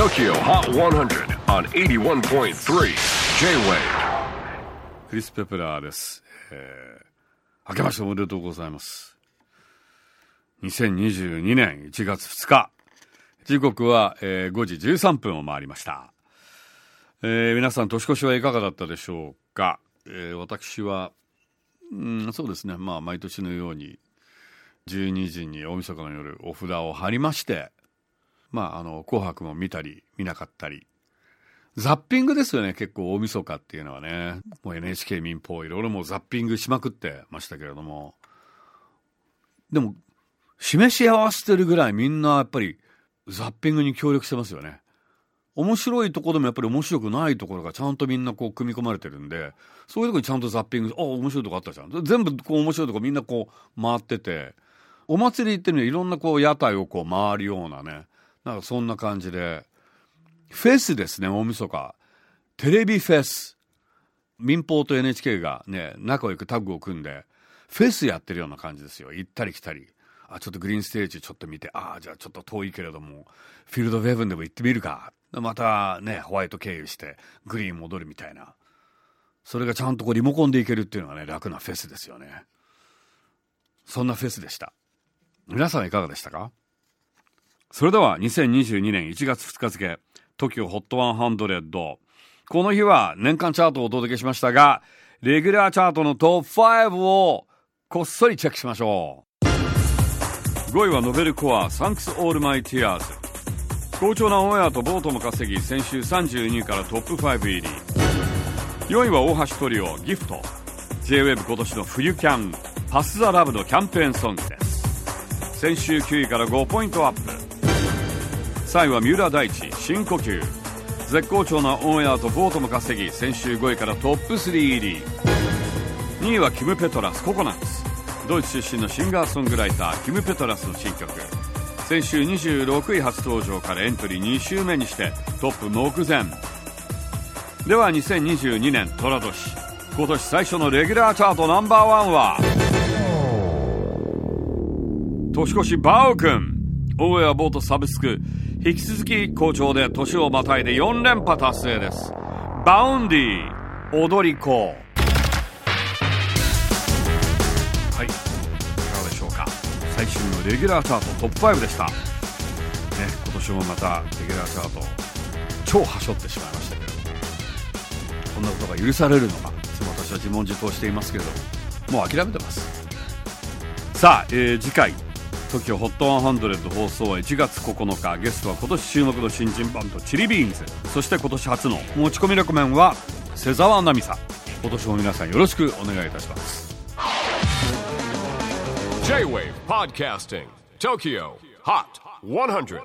TOKYO HOT 100 on 81.3 J-WAVE クリス・ペプラーです。えー、明けましておめでとうございます。2022年1月2日。時刻は、えー5時13分を回りました。えー皆さん年越しはいかがだったでしょうか、えー私は、うん、そうですね。まあ、毎年のように、12時に大晦日の夜、お札を貼りまして、まあ、あの、紅白も見たり、見なかったり、ザッピングですよね、結構大晦日っていうのはね。もう NHK 民放いろいろもうザッピングしまくってましたけれども。でも、示し合わせてるぐらいみんなやっぱりザッピングに協力してますよね。面白いところでもやっぱり面白くないところがちゃんとみんなこう組み込まれてるんで、そういうとこにちゃんとザッピング、あ、面白いとこあったじゃん。全部こう面白いとこみんなこう回ってて、お祭り行ってるのにいろんなこう屋台をこう回るようなね、なんかそんな感じで、フェスですね、大晦日。テレビフェス。民放と NHK がね、仲良くタッグを組んで、フェスやってるような感じですよ。行ったり来たり。あ、ちょっとグリーンステージちょっと見て、ああ、じゃあちょっと遠いけれども、フィールドウェブンでも行ってみるか。またね、ホワイト経由して、グリーン戻るみたいな。それがちゃんとこうリモコンで行けるっていうのがね、楽なフェスですよね。そんなフェスでした。皆さんいかがでしたか？それでは2022年1月2日付 TOKIOHOT100 この日は年間チャートをお届けしましたがレギュラーチャートのトップ5をこっそりチェックしましょう。5位はノベルコア Thanks All My Tears 好調なオンエアとボートも稼ぎ先週32位からトップ5入り。4位は大橋トリオギフト。JWAVE 今年の冬キャン。パス・ザ・ラブのキャンペーンソングです。先週9位から5ポイントアップ。3位は三浦大知深呼吸。絶好調なオンエアとボートも稼ぎ先週5位からトップ3入り。2位はキム・ペトラスココナッツ。ドイツ出身のシンガーソングライターキム・ペトラスの新曲。先週26位初登場からエントリー2週目にしてトップ目前。では2022年寅年。今年最初のレギュラーチャートナンバーワンは年越し Vau 君オンエアボートサブスク。引き続き好調で年をまたいで4連覇達成です。 Vaundy 踊り子。はいいかがでしょうか。最新のレギュラーチャートトップ5でした。ね今年もまたレギュラーチャート超はしょってしまいましたけどこんなことが許されるのか。いつも私は自問自答していますけれども。もう諦めてます。さあ、えー次回。TOKIOHOT100 放送は1月9日。ゲストは今年注目の新人バンドチリビーンズ。そして今年初の持ち込みレコメンは瀬澤奈美さん今年も皆さんよろしくお願いいたします。J-WAVE PODCASTING TOKYO HOT 100